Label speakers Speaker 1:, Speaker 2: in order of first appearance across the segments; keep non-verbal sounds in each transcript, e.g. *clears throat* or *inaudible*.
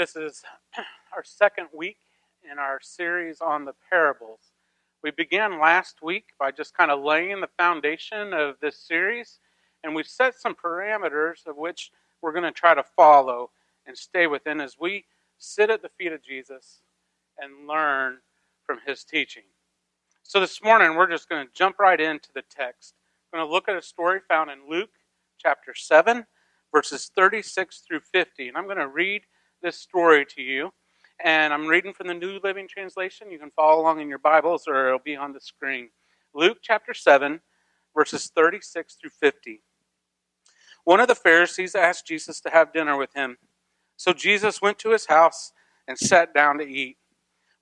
Speaker 1: This is *clears throat* our second week in our series on the parables. We began last week by just kind of laying the foundation of this series, and we've set some parameters of which we're going to try to follow and stay within as we sit at the feet of Jesus and learn from his teaching. So this morning, we're just going to jump right into the text. We're going to look at a story found in Luke chapter 7, verses 36 through 50. And I'm going to read this story to you. And I'm reading from the New Living Translation. You can follow along in your Bibles or it'll be on the screen. Luke chapter 7, verses 36 through 50. One of the Pharisees asked Jesus to have dinner with him. So Jesus went to his house and sat down to eat.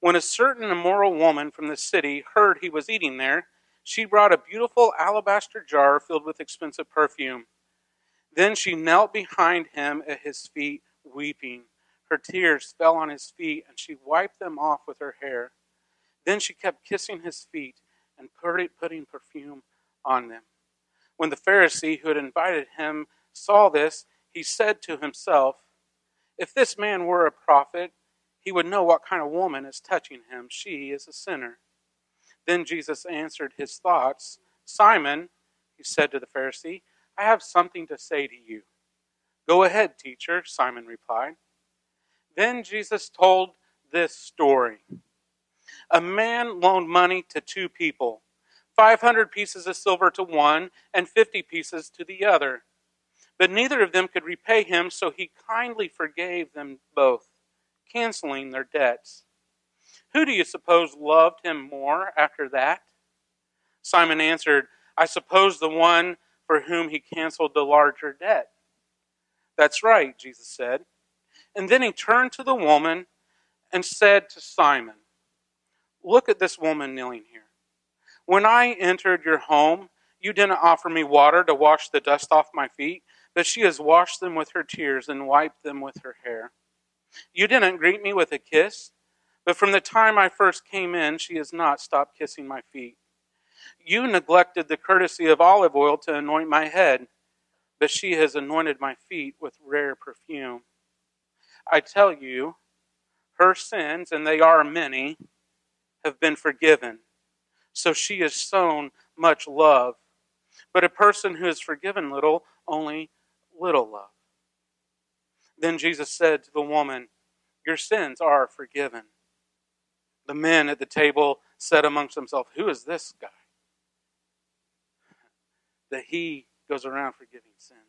Speaker 1: When a certain immoral woman from the city heard he was eating there, she brought a beautiful alabaster jar filled with expensive perfume. Then she knelt behind him at his feet, weeping. Her tears fell on his feet, and she wiped them off with her hair. Then she kept kissing his feet and putting perfume on them. When the Pharisee who had invited him saw this, he said to himself, If this man were a prophet, he would know what kind of woman is touching him. She is a sinner. Then Jesus answered his thoughts. Simon, he said to the Pharisee, I have something to say to you. Go ahead, teacher, Simon replied. Then Jesus told this story. A man loaned money to two people 500 pieces of silver to one and 50 pieces to the other. But neither of them could repay him, so he kindly forgave them both, canceling their debts. Who do you suppose loved him more after that? Simon answered, I suppose the one for whom he canceled the larger debt. That's right, Jesus said. And then he turned to the woman and said to Simon, Look at this woman kneeling here. When I entered your home, you didn't offer me water to wash the dust off my feet, but she has washed them with her tears and wiped them with her hair. You didn't greet me with a kiss, but from the time I first came in, she has not stopped kissing my feet. You neglected the courtesy of olive oil to anoint my head, but she has anointed my feet with rare perfume. I tell you, her sins, and they are many, have been forgiven. So she has sown much love. But a person who is forgiven little, only little love. Then Jesus said to the woman, Your sins are forgiven. The men at the table said amongst themselves, Who is this guy? That he goes around forgiving sins.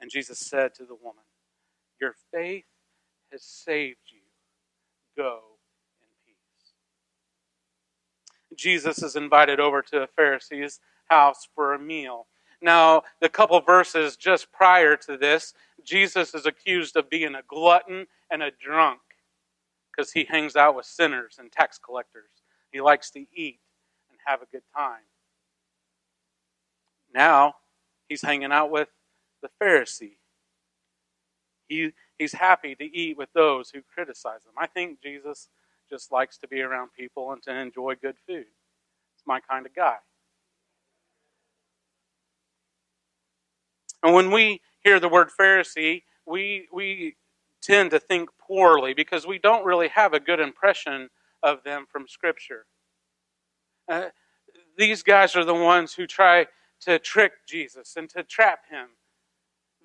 Speaker 1: And Jesus said to the woman, your faith has saved you. Go in peace. Jesus is invited over to a Pharisee's house for a meal. Now, the couple verses just prior to this, Jesus is accused of being a glutton and a drunk because he hangs out with sinners and tax collectors. He likes to eat and have a good time. Now, he's hanging out with the Pharisee he, he's happy to eat with those who criticize him. I think Jesus just likes to be around people and to enjoy good food. It's my kind of guy. And when we hear the word Pharisee, we, we tend to think poorly because we don't really have a good impression of them from Scripture. Uh, these guys are the ones who try to trick Jesus and to trap him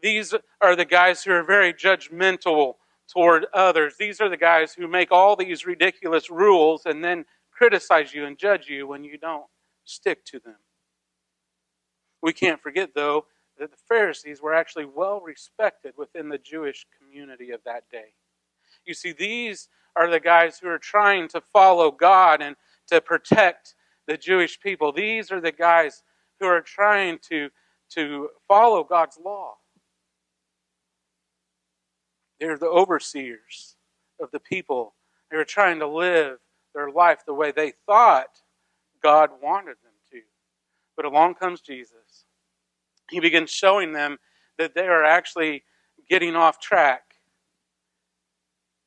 Speaker 1: these are the guys who are very judgmental toward others. These are the guys who make all these ridiculous rules and then criticize you and judge you when you don't stick to them. We can't forget, though, that the Pharisees were actually well respected within the Jewish community of that day. You see, these are the guys who are trying to follow God and to protect the Jewish people. These are the guys who are trying to, to follow God's law. They're the overseers of the people. They were trying to live their life the way they thought God wanted them to. But along comes Jesus. He begins showing them that they are actually getting off track.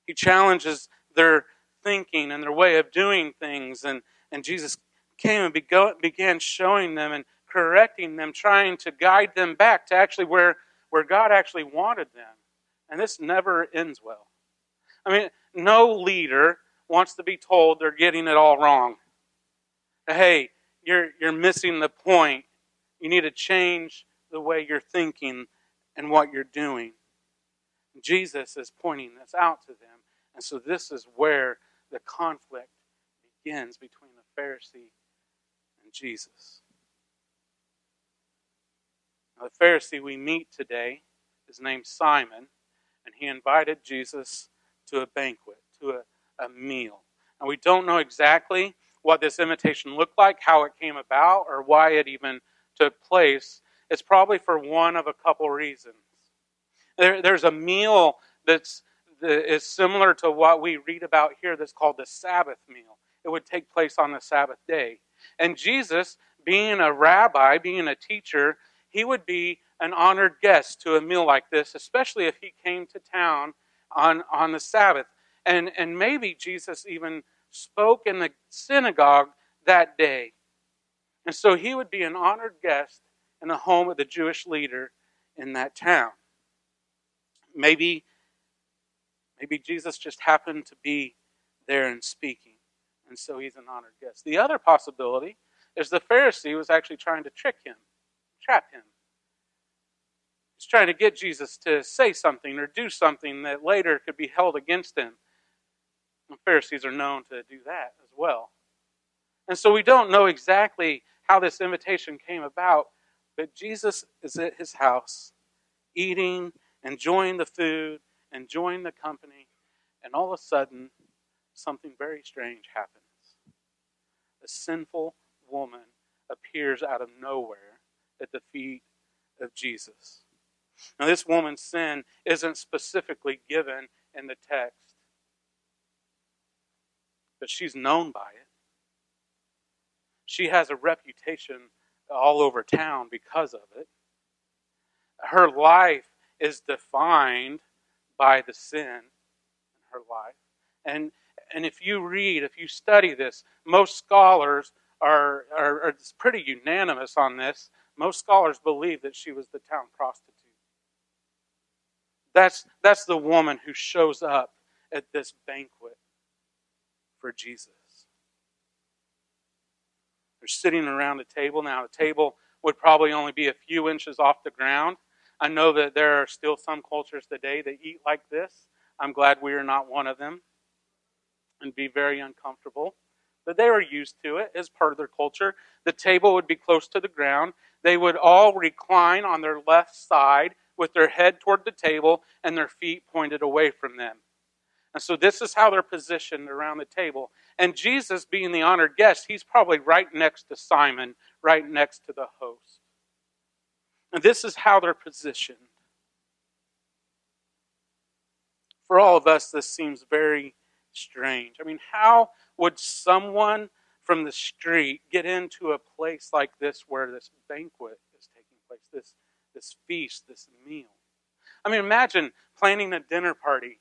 Speaker 1: He challenges their thinking and their way of doing things. And, and Jesus came and began showing them and correcting them, trying to guide them back to actually where, where God actually wanted them And this never ends well. I mean, no leader wants to be told they're getting it all wrong. Hey, you're, you're missing the point. You need to change the way you're thinking and what you're doing. Jesus is pointing this out to them. And so this is where the conflict begins between the Pharisee and Jesus. Now, the Pharisee we meet today is named Simon, and he invited Jesus to a banquet, to a, a meal. And we don't know exactly what this invitation looked like, how it came about, or why it even took place. It's probably for one of a couple reasons. There, there's a meal that's that is similar to what we read about here that's called the Sabbath meal. It would take place on the Sabbath day. And Jesus, being a rabbi, being a teacher, he would be an honored guest to a meal like this, especially if he came to town on, on the Sabbath. And, and maybe Jesus even spoke in the synagogue that day. And so he would be an honored guest in the home of the Jewish leader in that town. Maybe, maybe Jesus just happened to be there and speaking, and so he's an honored guest. The other possibility is the Pharisee was actually trying to trick him, trap him. He's trying to get Jesus to say something or do something that later could be held against him. And Pharisees are known to do that as well. And so we don't know exactly how this invitation came about, but Jesus is at his house, eating, enjoying the food, enjoying the company, and all of a sudden, something very strange happens. A sinful woman appears out of nowhere at the feet of Jesus. Now, this woman's sin isn't specifically given in the text, but she's known by it. She has a reputation all over town because of it. Her life is defined by the sin in her life. And, and if you read, if you study this, most scholars are, are, are pretty unanimous on this. Most scholars believe that she was the town prostitute. That's, that's the woman who shows up at this banquet for Jesus. They're sitting around a table. Now, a table would probably only be a few inches off the ground. I know that there are still some cultures today that eat like this. I'm glad we are not one of them and be very uncomfortable. But they were used to it as part of their culture. The table would be close to the ground. They would all recline on their left side with their head toward the table and their feet pointed away from them. And so this is how they're positioned around the table. And Jesus, being the honored guest, he's probably right next to Simon, right next to the host. And this is how they're positioned. For all of us, this seems very strange. I mean, how would someone from the street get into a place like this where this banquet is taking place, this, this feast, this meal? I mean, imagine planning a dinner party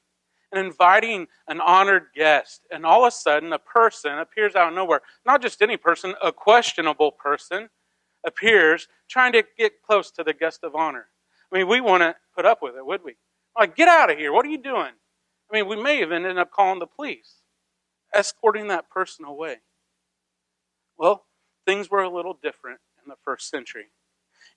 Speaker 1: and inviting an honored guest, and all of a sudden a person appears out of nowhere. Not just any person, a questionable person appears trying to get close to the guest of honor. I mean, we want to put up with it, would we? Like, get out of here. What are you doing? I mean, we may even end up calling the police, escorting that person away. Well, things were a little different in the first century.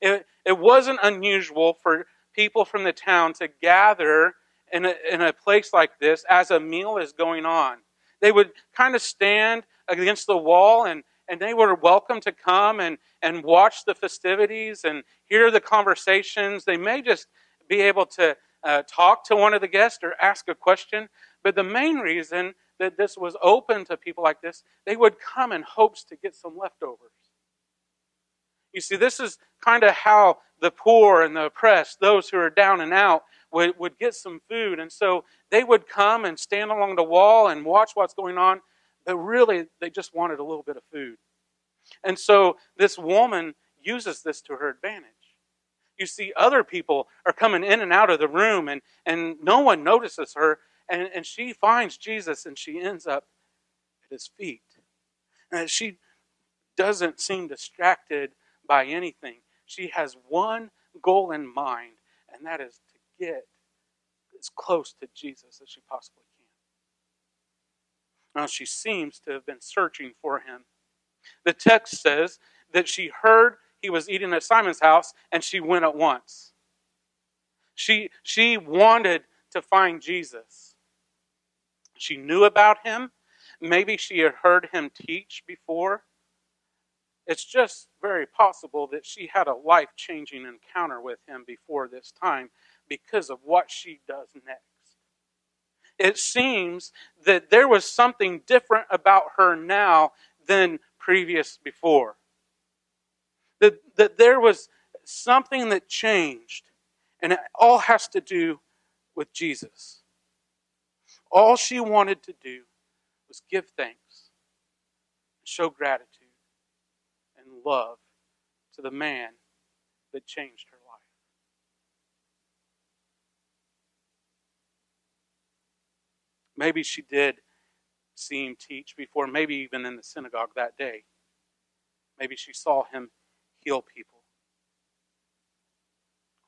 Speaker 1: It, it wasn't unusual for people from the town to gather in a, in a place like this as a meal is going on. They would kind of stand against the wall and, and they were welcome to come and, and watch the festivities and hear the conversations. They may just be able to uh, talk to one of the guests or ask a question. But the main reason that this was open to people like this, they would come in hopes to get some leftovers. You see, this is kind of how the poor and the oppressed, those who are down and out, would, would get some food. And so they would come and stand along the wall and watch what's going on, but really they just wanted a little bit of food. And so this woman uses this to her advantage. You see, other people are coming in and out of the room, and, and no one notices her, and, and she finds Jesus and she ends up at his feet. And she doesn't seem distracted by anything. She has one goal in mind, and that is to get as close to Jesus as she possibly can. Now, she seems to have been searching for him. The text says that she heard he was eating at Simon's house and she went at once. She, she wanted to find Jesus. She knew about him. Maybe she had heard him teach before. It's just very possible that she had a life changing encounter with him before this time because of what she does next. It seems that there was something different about her now than previous before. That, that there was something that changed, and it all has to do with Jesus. All she wanted to do was give thanks, show gratitude, and love to the man that changed her life. Maybe she did see him teach before, maybe even in the synagogue that day. Maybe she saw him heal people.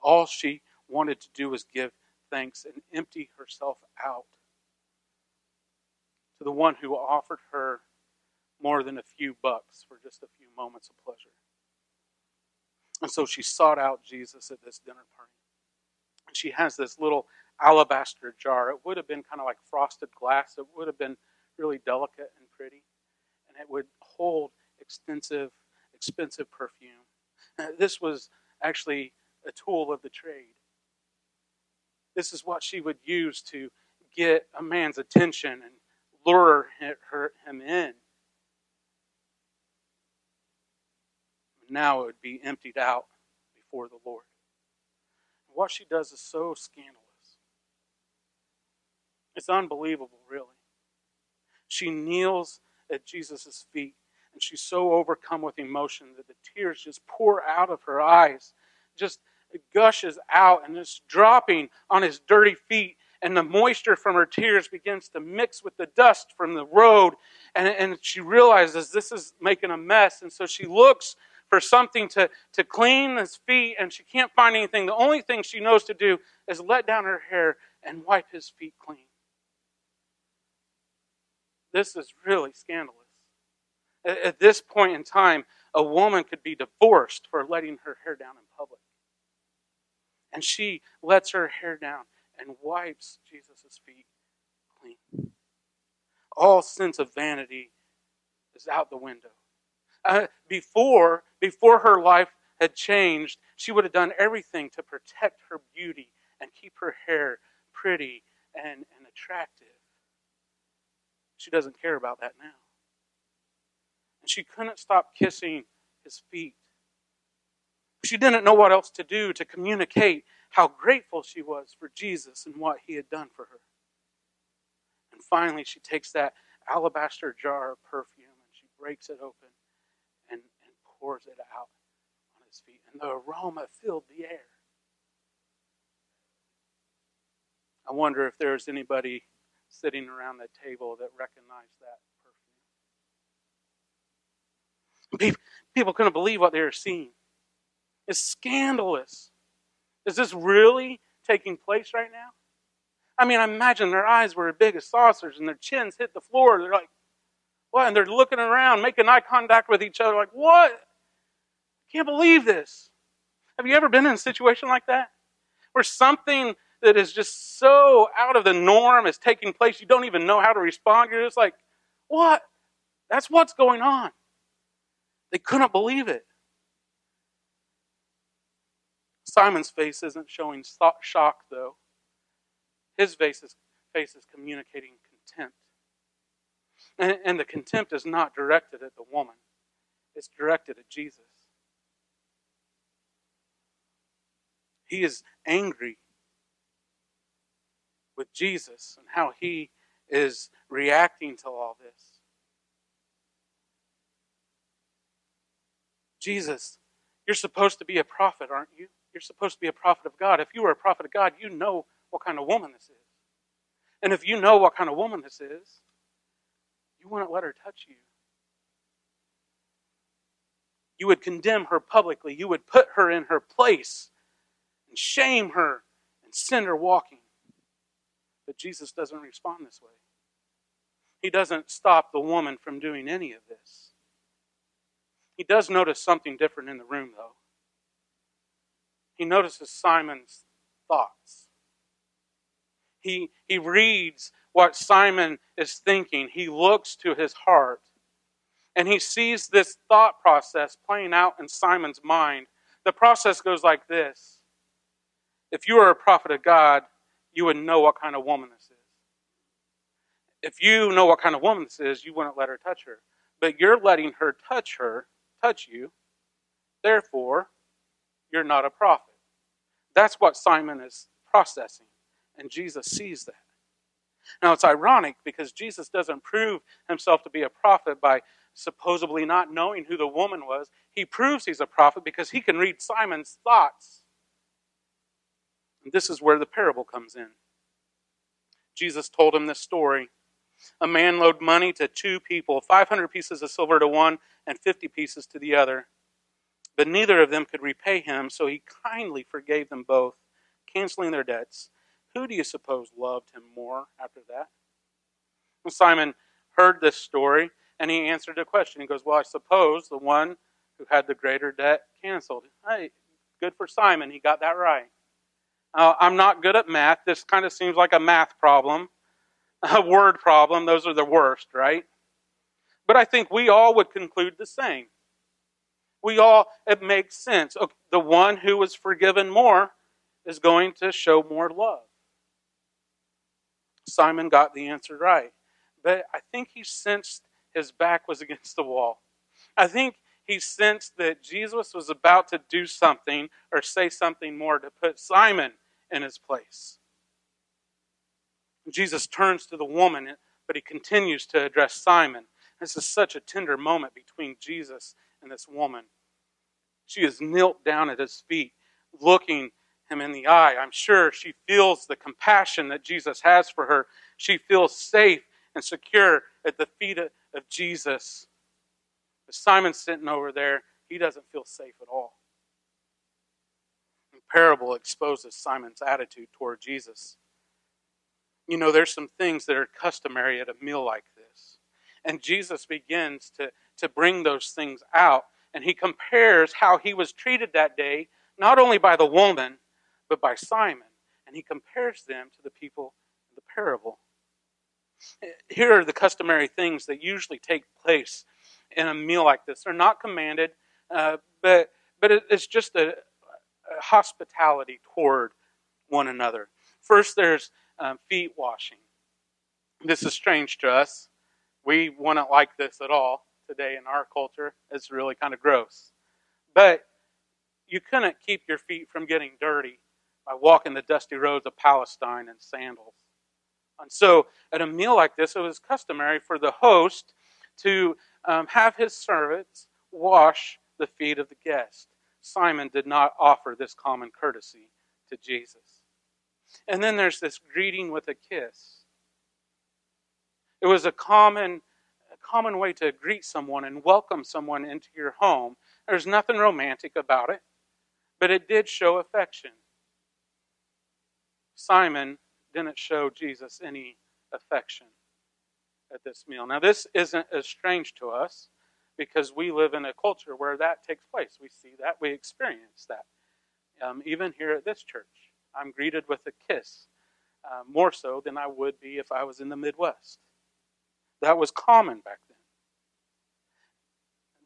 Speaker 1: All she wanted to do was give thanks and empty herself out to the one who offered her more than a few bucks for just a few moments of pleasure. And so she sought out Jesus at this dinner party. And she has this little alabaster jar. It would have been kind of like frosted glass, it would have been really delicate and pretty. And it would hold extensive, expensive perfume. Uh, this was actually a tool of the trade. This is what she would use to get a man's attention and lure her, him in. Now it would be emptied out before the Lord. What she does is so scandalous. It's unbelievable, really. She kneels at Jesus' feet, and she's so overcome with emotion that the tears just pour out of her eyes, just gushes out, and it's dropping on his dirty feet. And the moisture from her tears begins to mix with the dust from the road. And, and she realizes this is making a mess. And so she looks for something to, to clean his feet, and she can't find anything. The only thing she knows to do is let down her hair and wipe his feet clean. This is really scandalous. At this point in time, a woman could be divorced for letting her hair down in public. And she lets her hair down and wipes Jesus' feet clean. All sense of vanity is out the window. Uh, before, before her life had changed, she would have done everything to protect her beauty and keep her hair pretty and, and attractive. She doesn't care about that now. And she couldn't stop kissing his feet. She didn't know what else to do to communicate how grateful she was for Jesus and what he had done for her. And finally, she takes that alabaster jar of perfume and she breaks it open and, and pours it out on his feet. And the aroma filled the air. I wonder if there's anybody sitting around that table that recognized that perfume. People couldn't believe what they were seeing. It's scandalous. Is this really taking place right now? I mean, I imagine their eyes were as big as saucers and their chins hit the floor. They're like, what? And they're looking around, making eye contact with each other, like, what? I can't believe this. Have you ever been in a situation like that? Where something that is just so out of the norm is taking place, you don't even know how to respond. You're just like, what? That's what's going on. They couldn't believe it. Simon's face isn't showing shock, though. His face is, face is communicating contempt. And, and the contempt is not directed at the woman, it's directed at Jesus. He is angry with Jesus and how he is reacting to all this. Jesus, you're supposed to be a prophet, aren't you? You're supposed to be a prophet of God. If you were a prophet of God, you know what kind of woman this is. And if you know what kind of woman this is, you wouldn't let her touch you. You would condemn her publicly. You would put her in her place and shame her and send her walking. But Jesus doesn't respond this way. He doesn't stop the woman from doing any of this. He does notice something different in the room, though. He notices Simon's thoughts. He, he reads what Simon is thinking. He looks to his heart and he sees this thought process playing out in Simon's mind. The process goes like this If you were a prophet of God, you would know what kind of woman this is. If you know what kind of woman this is, you wouldn't let her touch her. But you're letting her touch her, touch you. Therefore, you're not a prophet. That's what Simon is processing. And Jesus sees that. Now, it's ironic because Jesus doesn't prove himself to be a prophet by supposedly not knowing who the woman was. He proves he's a prophet because he can read Simon's thoughts. And this is where the parable comes in. Jesus told him this story. A man loaned money to two people, 500 pieces of silver to one and 50 pieces to the other. But neither of them could repay him, so he kindly forgave them both, canceling their debts. Who do you suppose loved him more after that? Well, Simon heard this story and he answered a question. He goes, Well, I suppose the one who had the greater debt canceled. Hey, good for Simon. He got that right. Uh, I'm not good at math. This kind of seems like a math problem, *laughs* a word problem. Those are the worst, right? But I think we all would conclude the same. We all, it makes sense. Okay, the one who was forgiven more is going to show more love. Simon got the answer right. But I think he sensed his back was *laughs* against the wall. I think he sensed that Jesus was about to do something or say something more to put Simon in his place. Jesus turns to the woman, but he continues to address Simon. This is such a tender moment between Jesus and this woman. She is knelt down at his feet, looking him in the eye. I'm sure she feels the compassion that Jesus has for her. She feels safe and secure at the feet of, of Jesus. But Simon's sitting over there, he doesn't feel safe at all. The parable exposes Simon's attitude toward Jesus. You know, there's some things that are customary at a meal like this. And Jesus begins to, to bring those things out. And he compares how he was treated that day, not only by the woman, but by Simon. And he compares them to the people in the parable. Here are the customary things that usually take place in a meal like this. They're not commanded, uh, but, but it's just a, a, hospitality toward one another. First, there's um, feet washing. This is strange to us. We wouldn't like this at all today in our culture. It's really kind of gross. But you couldn't keep your feet from getting dirty by walking the dusty roads of Palestine in sandals. And so, at a meal like this, it was customary for the host to um, have his servants wash the feet of the guest. Simon did not offer this common courtesy to Jesus. And then there's this greeting with a kiss. It was a common, common way to greet someone and welcome someone into your home. There's nothing romantic about it, but it did show affection. Simon didn't show Jesus any affection at this meal. Now, this isn't as strange to us because we live in a culture where that takes place. We see that, we experience that. Um, even here at this church, I'm greeted with a kiss, uh, more so than I would be if I was in the Midwest. That was common back then.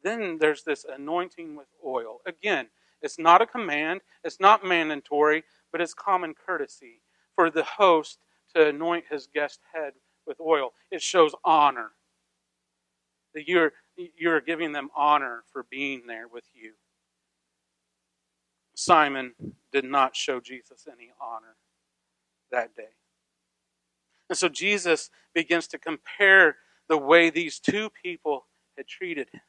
Speaker 1: Then there's this anointing with oil. Again, it's not a command, it's not mandatory, but it's common courtesy for the host to anoint his guest head with oil. It shows honor. That you're, you're giving them honor for being there with you. Simon did not show Jesus any honor that day. And so Jesus begins to compare the way these two people had treated him.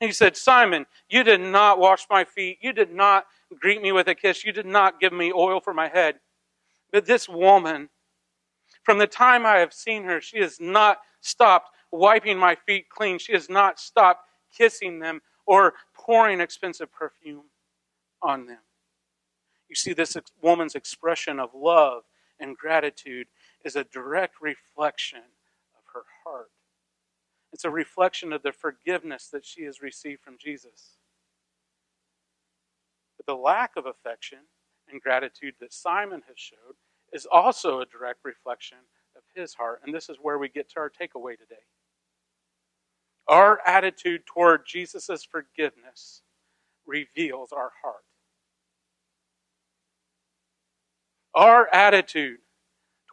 Speaker 1: He said, Simon, you did not wash my feet. You did not greet me with a kiss. You did not give me oil for my head. But this woman, from the time I have seen her, she has not stopped wiping my feet clean. She has not stopped kissing them or pouring expensive perfume on them. You see, this woman's expression of love and gratitude is a direct reflection of her heart. It's a reflection of the forgiveness that she has received from Jesus. But the lack of affection and gratitude that Simon has showed is also a direct reflection of his heart. And this is where we get to our takeaway today. Our attitude toward Jesus' forgiveness reveals our heart. Our attitude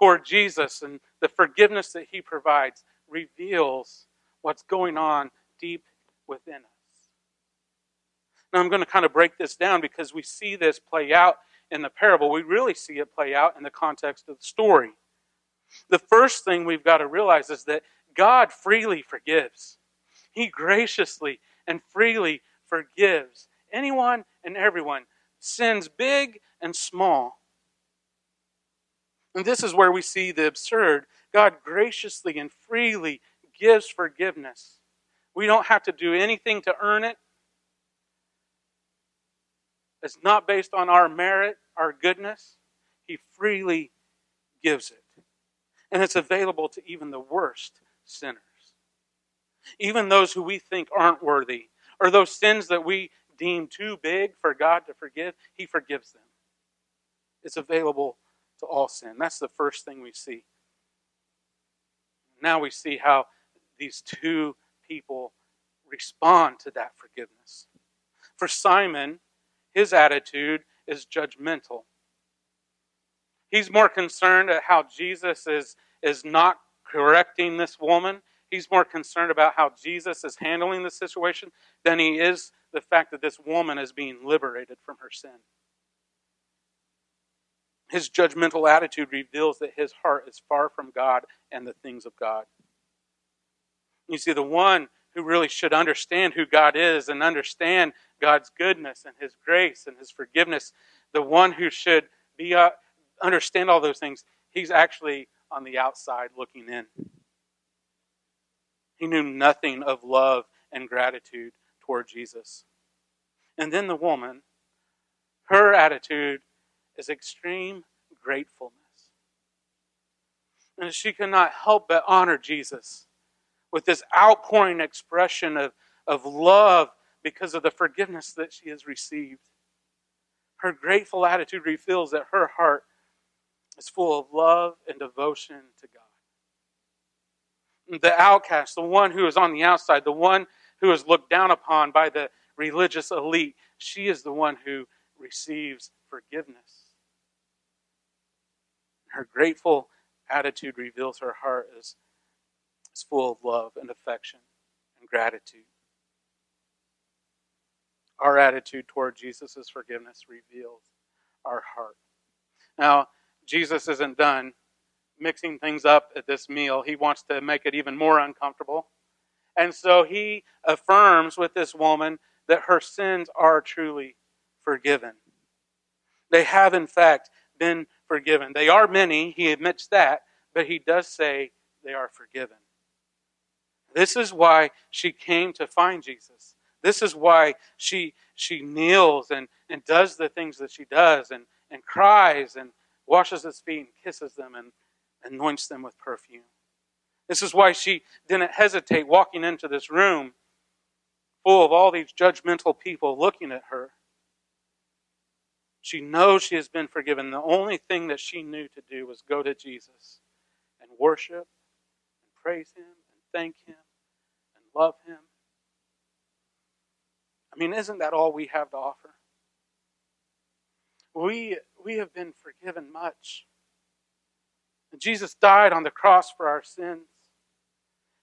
Speaker 1: toward Jesus and the forgiveness that he provides reveals what's going on deep within us. Now, I'm going to kind of break this down because we see this play out in the parable. We really see it play out in the context of the story. The first thing we've got to realize is that God freely forgives. He graciously and freely forgives anyone and everyone, sins big and small. And this is where we see the absurd. God graciously and freely gives forgiveness. We don't have to do anything to earn it. It's not based on our merit, our goodness. He freely gives it. And it's available to even the worst sinners. Even those who we think aren't worthy, or those sins that we deem too big for God to forgive, He forgives them. It's available to all sin. That's the first thing we see. Now we see how these two people respond to that forgiveness. For Simon, his attitude is judgmental. He's more concerned at how Jesus is, is not correcting this woman. He's more concerned about how Jesus is handling the situation than he is the fact that this woman is being liberated from her sin. His judgmental attitude reveals that his heart is far from God and the things of God. You see, the one who really should understand who God is and understand God's goodness and His grace and His forgiveness, the one who should be uh, understand all those things, he's actually on the outside looking in. He knew nothing of love and gratitude toward Jesus. And then the woman, her attitude is extreme gratefulness. And she cannot help but honor Jesus with this outpouring expression of, of love because of the forgiveness that she has received. Her grateful attitude reveals that her heart is full of love and devotion to God. The outcast, the one who is on the outside, the one who is looked down upon by the religious elite, she is the one who receives forgiveness. Her grateful attitude reveals her heart is, is full of love and affection and gratitude. Our attitude toward Jesus' forgiveness reveals our heart. Now, Jesus isn't done mixing things up at this meal. He wants to make it even more uncomfortable. And so he affirms with this woman that her sins are truly forgiven. They have, in fact, been forgiven. They are many, he admits that, but he does say they are forgiven. This is why she came to find Jesus. This is why she, she kneels and, and does the things that she does and, and cries and washes his feet and kisses them and anoints them with perfume. This is why she didn't hesitate walking into this room full of all these judgmental people looking at her. She knows she has been forgiven. The only thing that she knew to do was go to Jesus and worship and praise Him and thank Him and love Him. I mean, isn't that all we have to offer? We, we have been forgiven much. Jesus died on the cross for our sins.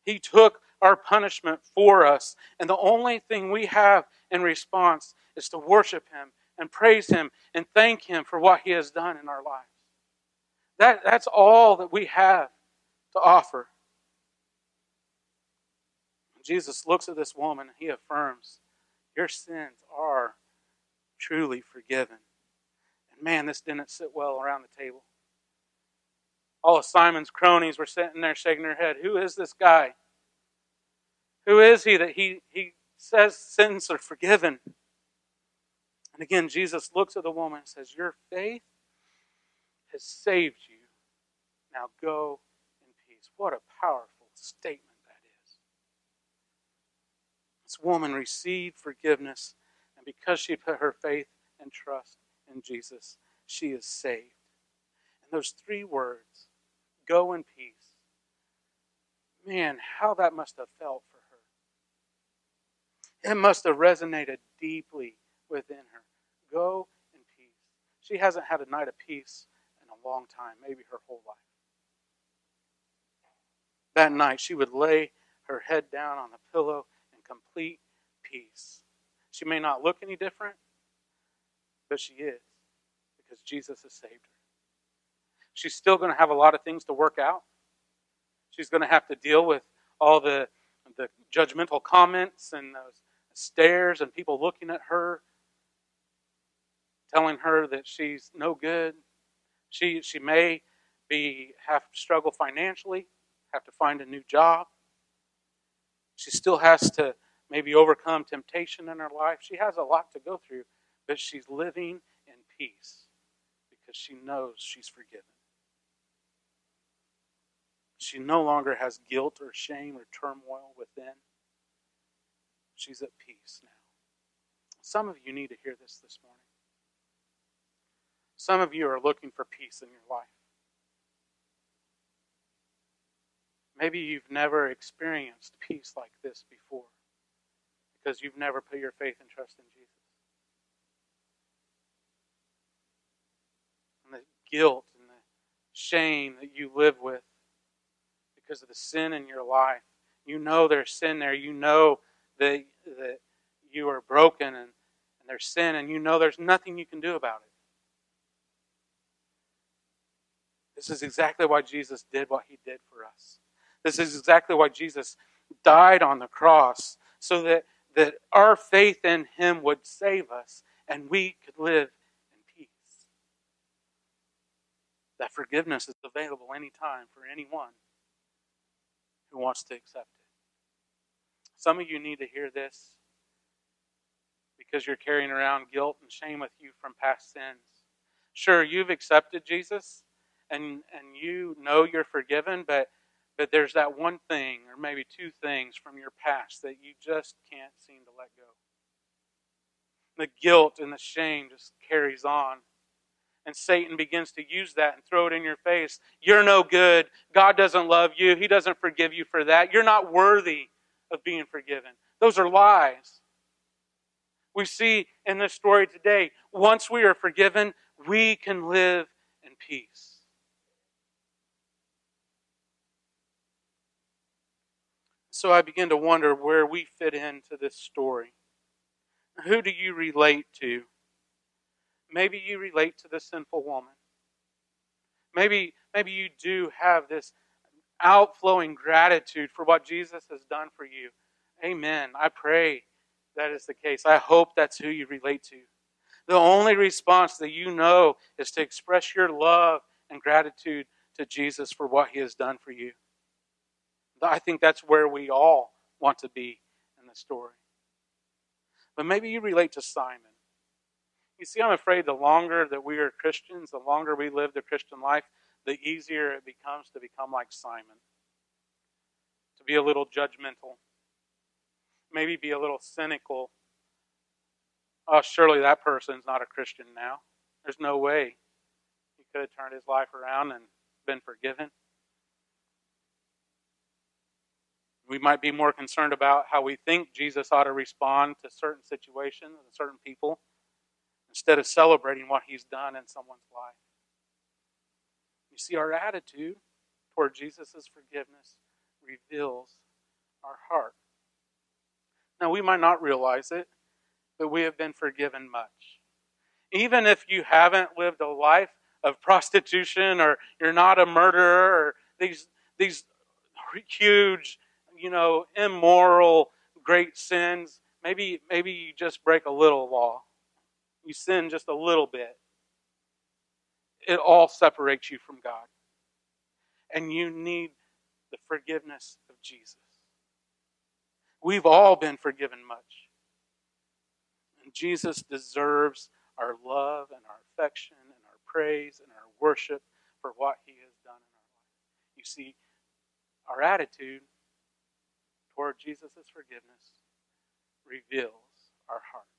Speaker 1: He took our punishment for us. And the only thing we have in response is to worship Him and praise Him and thank Him for what He has done in our lives. That, that's all that we have to offer. Jesus looks at this woman and He affirms, Your sins are truly forgiven. And man, this didn't sit well around the table. All of Simon's cronies were sitting there shaking their head. Who is this guy? Who is he that he, he says sins are forgiven? And again, Jesus looks at the woman and says, Your faith has saved you. Now go in peace. What a powerful statement that is. This woman received forgiveness, and because she put her faith and trust in Jesus, she is saved. And those three words, go in peace, man, how that must have felt for her. It must have resonated deeply within her. Go in peace. She hasn't had a night of peace in a long time, maybe her whole life. That night, she would lay her head down on the pillow in complete peace. She may not look any different, but she is because Jesus has saved her. She's still going to have a lot of things to work out. She's going to have to deal with all the, the judgmental comments and those stares and people looking at her, telling her that she's no good. She, she may be have to struggle financially, have to find a new job. She still has to maybe overcome temptation in her life. She has a lot to go through, but she's living in peace because she knows she's forgiven. She no longer has guilt or shame or turmoil within. She's at peace now. Some of you need to hear this this morning. Some of you are looking for peace in your life. Maybe you've never experienced peace like this before because you've never put your faith and trust in Jesus. And the guilt and the shame that you live with because of the sin in your life. You know there's sin there. You know that, that you are broken and, and there's sin, and you know there's nothing you can do about it. This is exactly why Jesus did what he did for us. This is exactly why Jesus died on the cross, so that, that our faith in him would save us and we could live in peace. That forgiveness is available anytime for anyone who wants to accept it. Some of you need to hear this because you're carrying around guilt and shame with you from past sins. Sure, you've accepted Jesus and, and you know you're forgiven, but, but there's that one thing or maybe two things from your past that you just can't seem to let go. The guilt and the shame just carries on and Satan begins to use that and throw it in your face. You're no good. God doesn't love you. He doesn't forgive you for that. You're not worthy of being forgiven. Those are lies. We see in this story today, once we are forgiven, we can live in peace. So I begin to wonder where we fit into this story. Who do you relate to? Maybe you relate to the sinful woman. Maybe, maybe you do have this outflowing gratitude for what Jesus has done for you. Amen. I pray that is the case. I hope that's who you relate to. The only response that you know is to express your love and gratitude to Jesus for what he has done for you. I think that's where we all want to be in the story. But maybe you relate to Simon. You see, I'm afraid the longer that we are Christians, the longer we live the Christian life, the easier it becomes to become like Simon. To be a little judgmental, maybe be a little cynical. Oh, surely that person's not a Christian now. There's no way he could have turned his life around and been forgiven. We might be more concerned about how we think Jesus ought to respond to certain situations and certain people instead of celebrating what he's done in someone's life. You see, our attitude toward Jesus' forgiveness reveals our heart. Now, we might not realize it, but we have been forgiven much. Even if you haven't lived a life of prostitution or you're not a murderer or these, these huge, you know, immoral, great sins, maybe, maybe you just break a little law you sin just a little bit, it all separates you from God. And you need the forgiveness of Jesus. We've all been forgiven much. And Jesus deserves our love and our affection and our praise and our worship for what he has done in our life. You see, our attitude toward Jesus' forgiveness reveals our heart.